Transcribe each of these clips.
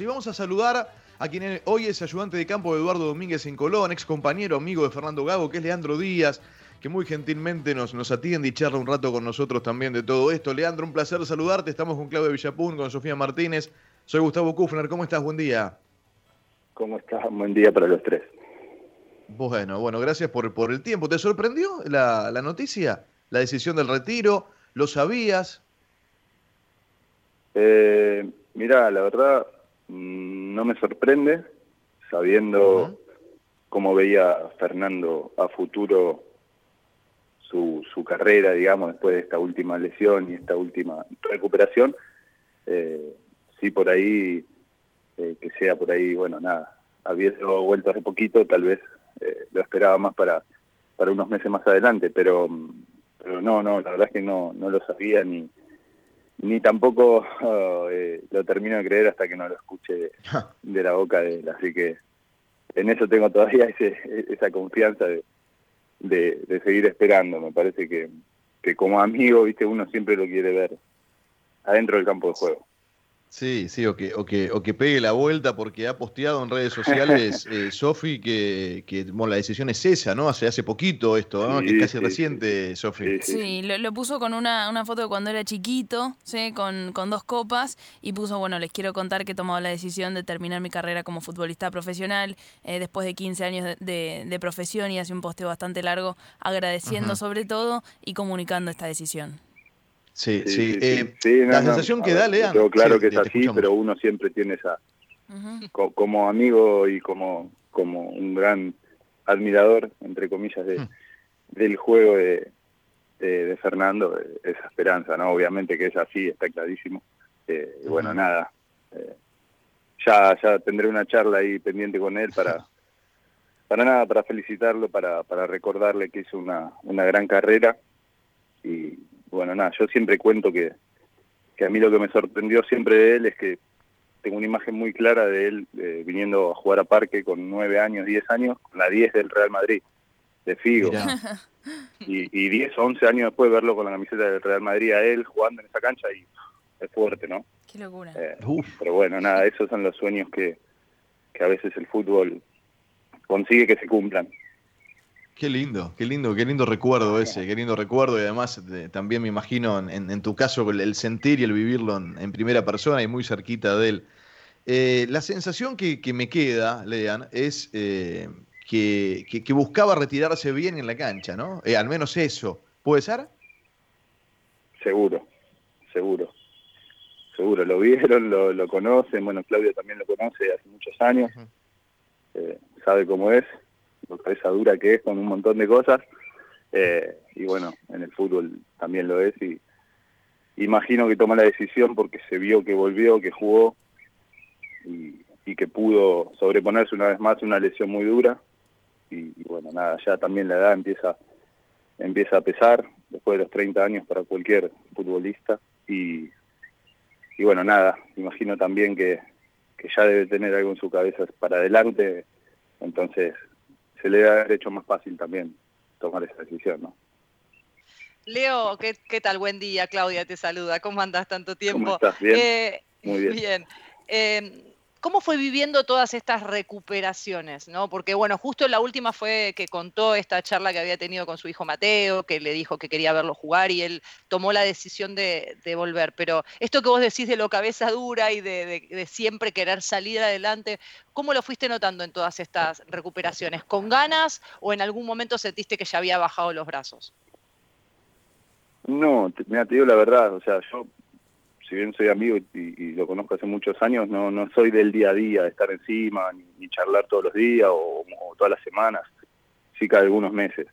Y vamos a saludar a quien hoy es ayudante de campo de Eduardo Domínguez en Colón, ex compañero, amigo de Fernando Gago, que es Leandro Díaz, que muy gentilmente nos, nos atiende y charla un rato con nosotros también de todo esto. Leandro, un placer saludarte. Estamos con Claudio Villapún, con Sofía Martínez. Soy Gustavo Kufner. ¿Cómo estás? Buen día. ¿Cómo estás? Buen día para los tres. Bueno, bueno, gracias por, por el tiempo. ¿Te sorprendió la, la noticia? ¿La decisión del retiro? ¿Lo sabías? Eh, mira, la verdad no me sorprende, sabiendo cómo veía Fernando a futuro su, su carrera, digamos, después de esta última lesión y esta última recuperación. Eh, sí, por ahí, eh, que sea por ahí, bueno, nada, habiendo vuelto hace poquito, tal vez eh, lo esperaba más para, para unos meses más adelante, pero, pero no, no, la verdad es que no, no lo sabía ni, ni tampoco oh, eh, lo termino de creer hasta que no lo escuche de, la boca de él. Así que en eso tengo todavía ese, esa confianza de, de, seguir esperando. Me parece que, que como amigo, viste, uno siempre lo quiere ver adentro del campo de juego. Sí, sí, o que, o que, o que pegue la vuelta porque ha posteado en redes sociales eh, Sofi que, que la decisión es esa, ¿no? Hace hace poquito esto, ¿no? que es casi reciente, Sofi. Sí, lo, puso con una, una foto de cuando era chiquito, ¿sí? Con, con dos copas y puso, bueno, les quiero contar que he tomado la decisión de terminar mi carrera como futbolista profesional eh, después de 15 años de, de, profesión y hace un posteo bastante largo agradeciendo sobre todo y comunicando esta decisión. Sí, sí. Eh, la sensación que da, Lean. claro que es así, pero uno siempre tiene esa. como amigo y como, como un gran admirador, entre comillas, de, hmm. del juego de, de, Fernando, esa esperanza, ¿no? Obviamente que es así, está clarísimo. Eh, bueno, nada. Eh, ya, ya tendré una charla ahí pendiente con él para. Para nada, para felicitarlo, para, para recordarle que hizo una, una gran carrera y, bueno, nada, yo siempre cuento que, que a mí lo que me sorprendió siempre de él es que tengo una imagen muy clara de él eh, viniendo a jugar a Parque con nueve años, diez años, con la diez del Real Madrid, de Figo. Y, y diez o once años después verlo con la camiseta del Real Madrid a él jugando en esa cancha y es fuerte, ¿no? Qué locura. Eh, pero bueno, nada, esos son los sueños que, que a veces el fútbol consigue que se cumplan. Qué lindo, qué lindo, qué lindo recuerdo ese, qué lindo recuerdo y además también me imagino en, tu caso el, sentir y el vivirlo en, primera persona y muy cerquita de él. Eh, la sensación que, me queda, Lean, es eh, que, buscaba retirarse bien en la cancha, ¿no? Eh, al menos eso. ¿Puede ser? Seguro, seguro. Seguro, lo vieron, lo, conocen, bueno, Claudio también lo conoce hace muchos años, sabe cómo es cabeza dura que es con un montón de cosas. Eh, y bueno, en el fútbol también lo es. Y imagino que tomó la decisión porque se vio que volvió, que jugó y, que pudo sobreponerse una vez más una lesión muy dura. Y, bueno, nada, ya también la edad empieza, empieza a pesar después de los 30 años para cualquier futbolista. Y, y bueno, nada, imagino también que, que ya debe tener algo en su cabeza para adelante. Entonces, se le ha hecho más fácil también tomar esa decisión, ¿no? Leo, ¿qué, ¿qué, tal? Buen día, Claudia te saluda. ¿Cómo andas tanto tiempo? ¿Cómo estás? ¿Bien? Eh, Muy bien. Bien. Eh, ¿Cómo fue viviendo todas estas recuperaciones? ¿no? Porque, bueno, justo la última fue que contó esta charla que había tenido con su hijo Mateo, que le dijo que quería verlo jugar y él tomó la decisión de, volver. Pero esto que vos decís de lo cabeza dura y de, siempre querer salir adelante, ¿cómo lo fuiste notando en todas estas recuperaciones? ¿Con ganas o en algún momento sentiste que ya había bajado los brazos? No, me te digo la verdad, o sea, yo si bien soy amigo y, lo conozco hace muchos años, no, no soy del día a día, de estar encima, ni, charlar todos los días o, todas las semanas, sí cada algunos meses.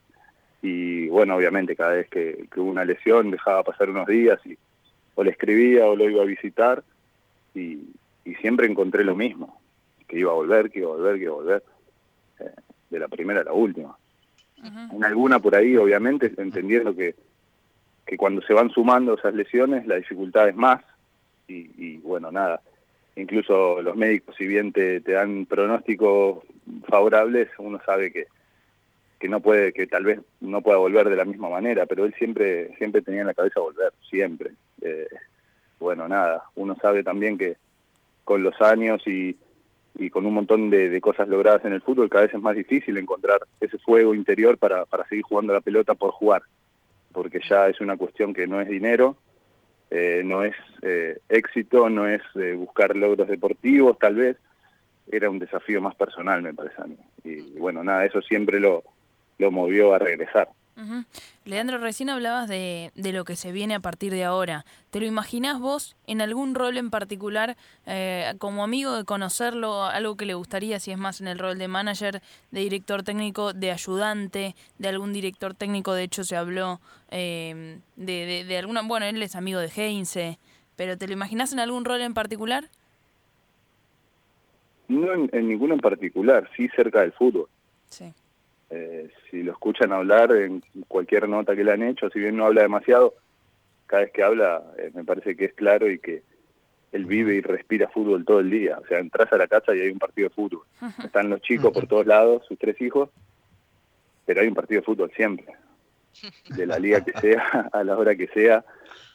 Y bueno, obviamente cada vez que, hubo una lesión dejaba pasar unos días y o le escribía o lo iba a visitar y, siempre encontré lo mismo, que iba a volver, que iba a volver, que iba a volver, eh, de la primera a la última. En alguna por ahí, obviamente, entendiendo que que cuando se van sumando esas lesiones la dificultad es más. Y, bueno, nada, incluso los médicos si bien te, dan pronósticos favorables, uno sabe que, que no puede, que tal vez no pueda volver de la misma manera, pero él siempre, siempre tenía en la cabeza volver, siempre. Eh, bueno, nada, uno sabe también que, con los años y, y con un montón de, cosas logradas en el fútbol, cada vez es más difícil encontrar ese fuego interior para, para seguir jugando la pelota por jugar, porque ya es una cuestión que no es dinero, eh, no es eh, éxito, no es eh, buscar logros deportivos, tal vez, era un desafío más personal, me parece a mí. Y, bueno, nada, eso siempre lo, lo movió a regresar. Leandro, recién hablabas de, de, lo que se viene a partir de ahora. ¿Te lo imaginás vos en algún rol en particular, eh, como amigo de conocerlo, algo que le gustaría, si es más en el rol de manager, de director técnico, de ayudante, de algún director técnico? De hecho, se habló eh, de, de, alguna. Bueno, él es amigo de Heinze, pero ¿te lo imaginás en algún rol en particular? No en, en ninguno en particular, sí cerca del fútbol. Sí. Eh, si lo escuchan hablar en cualquier nota que le han hecho, si bien no habla demasiado, cada vez que habla eh, me parece que es claro y que él vive y respira fútbol todo el día. O sea, entras a la casa y hay un partido de fútbol. Están los chicos por todos lados, sus tres hijos, pero hay un partido de fútbol siempre, de la liga que sea, a la hora que sea,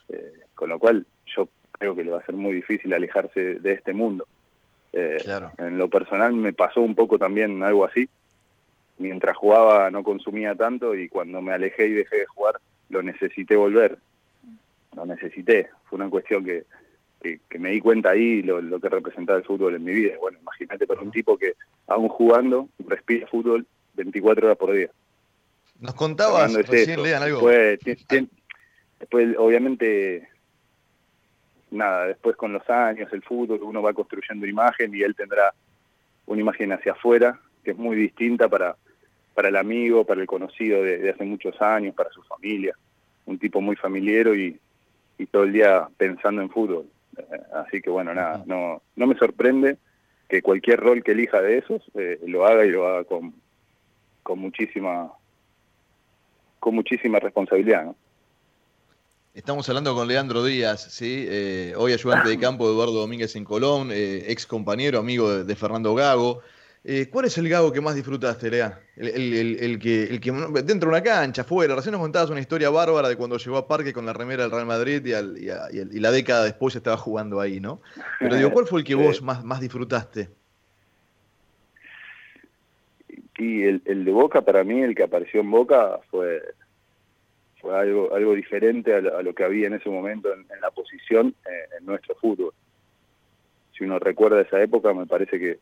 eh, con lo cual yo creo que le va a ser muy difícil alejarse de este mundo. En lo personal me pasó un poco también algo así, mientras jugaba no consumía tanto y cuando me alejé y dejé de jugar lo necesité volver. Lo necesité. Fue una cuestión que, que, me di cuenta ahí lo, lo, que representaba el fútbol en mi vida. Bueno, imagínate para un tipo que aún jugando respira fútbol 24 horas por día. Nos contabas recién, lean algo. Después, obviamente, nada, después con los años, el fútbol, uno va construyendo una imagen y él tendrá una imagen hacia afuera que es muy distinta para, para el amigo, para el conocido de, hace muchos años, para su familia. Un tipo muy familiero y, y todo el día pensando en fútbol. Eh, así que bueno, nada, no, no me sorprende que cualquier rol que elija de esos eh, lo haga y lo haga con, con muchísima con muchísima responsabilidad. ¿no? Estamos hablando con Leandro Díaz, ¿sí? Eh, hoy ayudante de campo de Eduardo Domínguez en Colón, ex compañero, amigo de, de Fernando Gago. Eh, ¿Cuál es el Gago que más disfrutaste, Lea? El, que, el que dentro de una cancha, fuera. Recién nos contabas una historia bárbara de cuando llegó a Parque con la remera del Real Madrid y, la década después estaba jugando ahí, ¿no? Pero digo, ¿cuál fue el que vos más, más disfrutaste? Y el, de Boca, para mí, el que apareció en Boca fue, fue algo, algo diferente a lo, que había en ese momento en, la posición eh, en nuestro fútbol. Si uno recuerda esa época, me parece que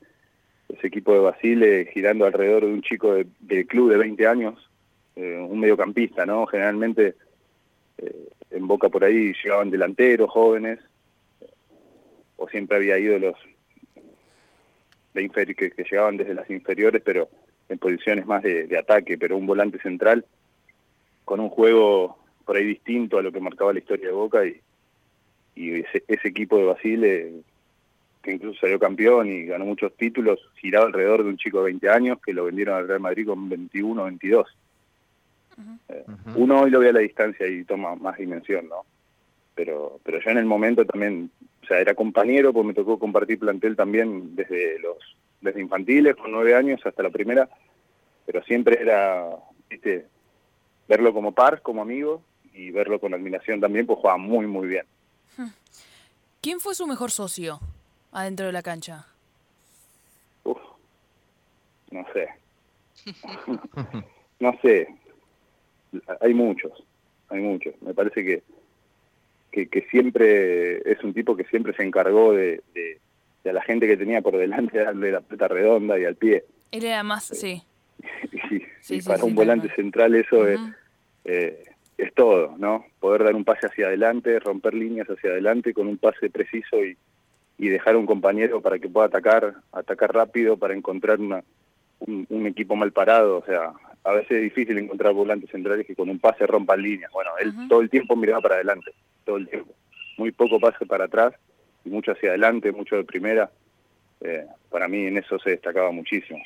ese equipo de Basile girando alrededor de un chico de, club de 20 años, eh, un mediocampista, ¿no? Generalmente eh, en Boca por ahí llegaban delanteros, jóvenes, o siempre había ídolos de que, que, llegaban desde las inferiores, pero en posiciones más de, ataque, pero un volante central con un juego por ahí distinto a lo que marcaba la historia de Boca y, y ese, ese equipo de Basile que incluso salió campeón y ganó muchos títulos, giraba alrededor de un chico de 20 años que lo vendieron al Real Madrid con 21 22. Eh, uno hoy lo ve a la distancia y toma más dimensión, ¿no? Pero, pero yo en el momento también, o sea, era compañero, pues me tocó compartir plantel también desde los desde infantiles, con nueve años hasta la primera, pero siempre era, viste, verlo como par, como amigo, y verlo con admiración también, pues jugaba muy, muy bien. ¿Quién fue su mejor socio? Adentro de la cancha? Uf, no sé. no sé. Hay muchos, hay muchos. Me parece que, que, siempre es un tipo que siempre se encargó de, de, a la gente que tenía por delante darle la puerta redonda y al pie. Él era más, sí. y, para un volante central eso es, eh, es todo, ¿no? Poder dar un pase hacia adelante, romper líneas hacia adelante con un pase preciso y, y dejar un compañero para que pueda atacar, atacar rápido para encontrar una, un, equipo mal parado. O sea, a veces es difícil encontrar volantes centrales que con un pase rompan líneas. Bueno, él todo el tiempo miraba para adelante, todo el tiempo. Muy poco pase para atrás y mucho hacia adelante, mucho de primera. Eh, para mí en eso se destacaba muchísimo.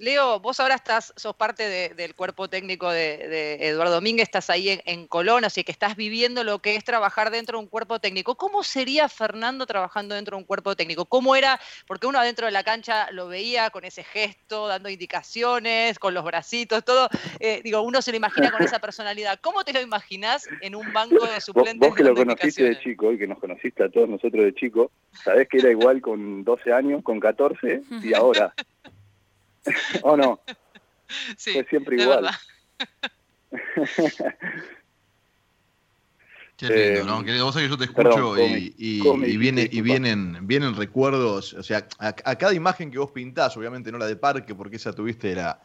Leo, vos ahora estás, sos parte del cuerpo técnico de, Eduardo Domínguez, estás ahí en, Colón, así que estás viviendo lo que es trabajar dentro de un cuerpo técnico. ¿Cómo sería Fernando trabajando dentro de un cuerpo técnico? ¿Cómo era? Porque uno adentro de la cancha lo veía con ese gesto, dando indicaciones, con los bracitos, todo. Eh, digo, uno se lo imagina con esa personalidad. ¿Cómo te lo imaginas en un banco de suplentes? Vos, que lo conociste de chico y que nos conociste a todos nosotros de chico, sabés que era igual con 12 años, con 14 y ahora. ¿O no? Sí, Fue siempre igual. Qué lindo, ¿no? Eh, vos sabés que yo te escucho y, y, viene, y vienen, vienen recuerdos, o sea, a, cada imagen que vos pintás, obviamente no la de parque, porque esa tuviste la,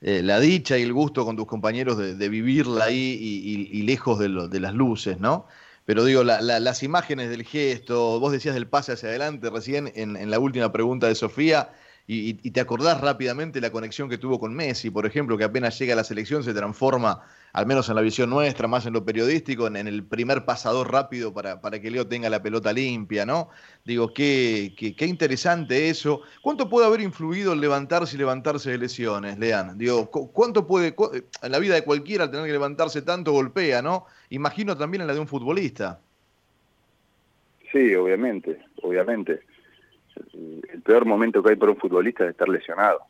eh, la dicha y el gusto con tus compañeros de, vivirla ahí y, lejos de, de, las luces, ¿no? Pero digo, las imágenes del gesto, vos decías del pase hacia adelante recién en, en la última pregunta de Sofía, y, te acordás rápidamente la conexión que tuvo con Messi, por ejemplo, que apenas llega a la selección se transforma, al menos en la visión nuestra, más en lo periodístico, en, el primer pasador rápido para, para, que Leo tenga la pelota limpia, ¿no? Digo, qué, qué, interesante eso. ¿Cuánto puede haber influido el levantarse y levantarse de lesiones, Lean? Digo, ¿cuánto puede, en la vida de cualquiera, tener que levantarse tanto golpea, ¿no? Imagino también en la de un futbolista. Sí, obviamente, obviamente el peor momento que hay para un futbolista es estar lesionado.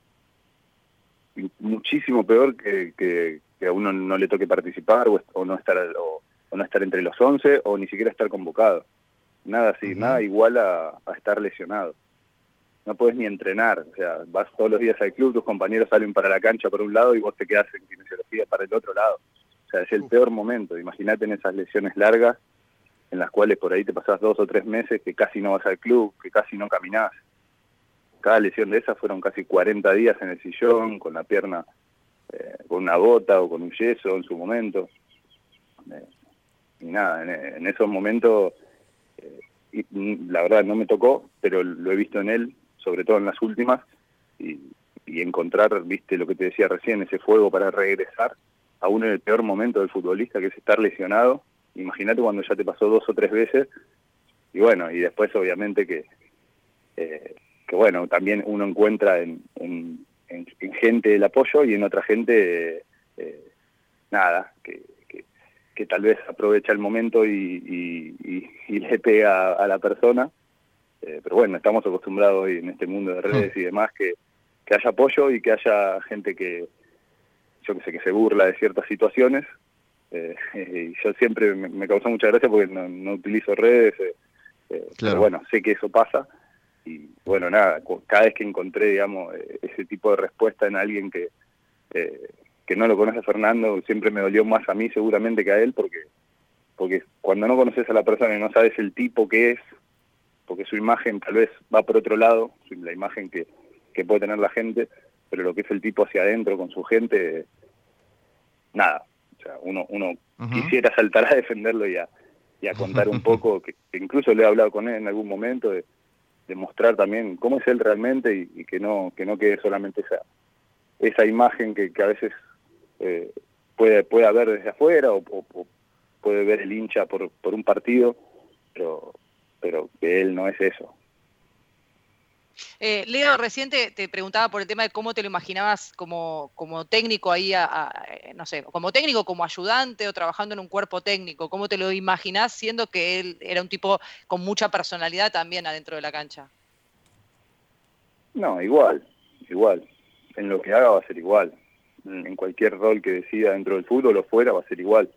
Muchísimo peor que, que, a uno no le toque participar o, no estar o, no estar entre los 11 o ni siquiera estar convocado. Nada así, nada igual a, estar lesionado. No puedes ni entrenar, o sea, vas todos los días al club, tus compañeros salen para la cancha por un lado y vos te quedas en kinesiología para el otro lado. O sea, es el peor momento. Imagínate en esas lesiones largas en las cuales por ahí te pasás dos o tres meses que casi no vas al club, que casi no caminás. Cada lesión de esas fueron casi 40 días en el sillón, con la pierna, eh, con una bota o con un yeso en su momento. Eh, y nada, en, esos momentos, eh, y, la verdad no me tocó, pero lo he visto en él, sobre todo en las últimas, y, y encontrar, viste lo que te decía recién, ese fuego para regresar, aún en el peor momento del futbolista, que es estar lesionado, imagínate cuando ya te pasó dos o tres veces, y bueno, y después obviamente que, eh, que bueno, también uno encuentra en, en, gente el apoyo y en otra gente, eh, nada, que, que, tal vez aprovecha el momento y, y, le pega a, la persona, eh, pero bueno, estamos acostumbrados hoy en este mundo de redes y demás que, que haya apoyo y que haya gente que, yo que sé, que se burla de ciertas situaciones eh, y yo siempre me, causó mucha gracia porque no, utilizo redes, eh, eh, pero bueno, sé que eso pasa. Y bueno, nada, cada vez que encontré, digamos, ese tipo de respuesta en alguien que, que no lo conoce Fernando, siempre me dolió más a mí seguramente que a él porque, porque cuando no conoces a la persona y no sabes el tipo que es, porque su imagen tal vez va por otro lado, la imagen que, que puede tener la gente, pero lo que es el tipo hacia adentro con su gente, nada, o sea, uno, uno quisiera saltar a defenderlo y a, y a contar un poco, que, incluso le he hablado con él en algún momento, de, de mostrar también cómo es él realmente y, que no que no quede solamente esa esa imagen que, que a veces eh, puede puede haber desde afuera o, puede ver el hincha por, por un partido, pero pero que él no es eso. Eh, Leo, recién te, preguntaba por el tema de cómo te lo imaginabas como, como técnico ahí, eh, no sé, como técnico, como ayudante o trabajando en un cuerpo técnico. ¿Cómo te lo imaginás siendo que él era un tipo con mucha personalidad también adentro de la cancha? No, igual, igual. En lo que haga va a ser igual. En cualquier rol que decida dentro del fútbol o fuera va a ser igual.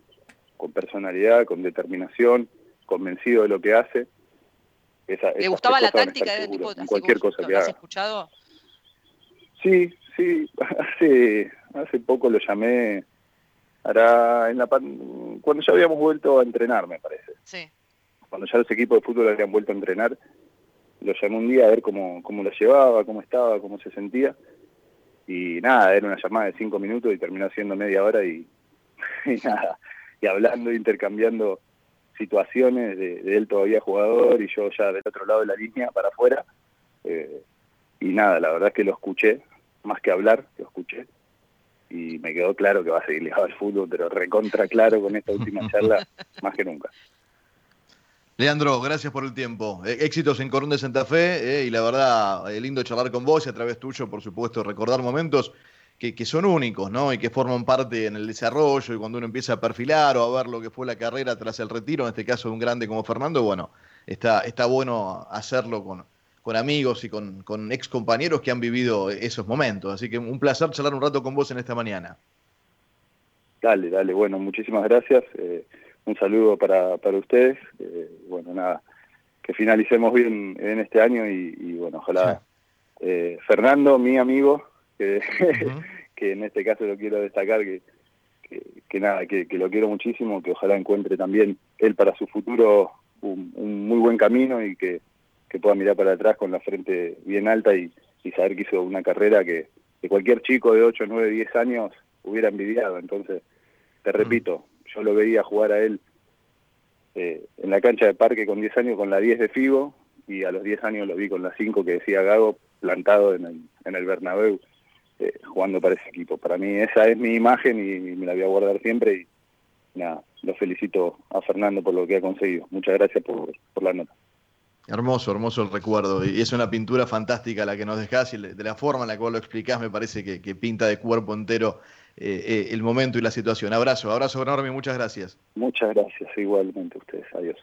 Con personalidad, con determinación, convencido de lo que hace ¿Le gustaba la táctica de tipo cualquier cosa que has escuchado? Sí, sí, hace, hace poco lo llamé, hará en la cuando ya habíamos vuelto a entrenar, me parece. Sí. Cuando ya los equipos de fútbol habían vuelto a entrenar, lo llamé un día a ver cómo, cómo lo llevaba, cómo estaba, cómo se sentía. Y nada, era una llamada de cinco minutos y terminó siendo media hora y, y nada, y hablando, intercambiando situaciones de, él todavía jugador y yo ya del otro lado de la línea para afuera. Eh, y nada, la verdad es que lo escuché, más que hablar, lo escuché. Y me quedó claro que va a seguir ligado al fútbol, pero recontra claro con esta última charla, más que nunca. Leandro, gracias por el tiempo. Eh, éxitos en Corón de Santa Fe eh, y la verdad, eh, lindo charlar con vos y a través tuyo, por supuesto, recordar momentos que, que, son únicos, ¿no? Y que forman parte en el desarrollo y cuando uno empieza a perfilar o a ver lo que fue la carrera tras el retiro, en este caso de un grande como Fernando, bueno, está, está bueno hacerlo con, con amigos y con, con ex compañeros que han vivido esos momentos. Así que un placer charlar un rato con vos en esta mañana. Dale, dale, bueno, muchísimas gracias. Eh, un saludo para, para ustedes. Eh, bueno, nada, que finalicemos bien en este año y, bueno, ojalá eh, Fernando, mi amigo, que, que en este caso lo quiero destacar, que, que, nada, que, lo quiero muchísimo, que ojalá encuentre también él para su futuro un, muy buen camino y que, que, pueda mirar para atrás con la frente bien alta y, y saber que hizo una carrera que, que cualquier chico de 8, 9, 10 años hubiera envidiado. Entonces, te repito, yo lo veía jugar a él eh, en la cancha de parque con 10 años con la 10 de Figo y a los 10 años lo vi con la 5 que decía Gago plantado en el, en el Bernabéu eh, jugando para ese equipo. Para mí esa es mi imagen y, me la voy a guardar siempre y nada, lo felicito a Fernando por lo que ha conseguido. Muchas gracias por, por la nota. Hermoso, hermoso el recuerdo. Y es una pintura fantástica la que nos dejás y de la forma en la cual lo explicás me parece que, que pinta de cuerpo entero eh, eh, el momento y la situación. Abrazo, abrazo enorme, muchas gracias. Muchas gracias, igualmente a ustedes. Adiós.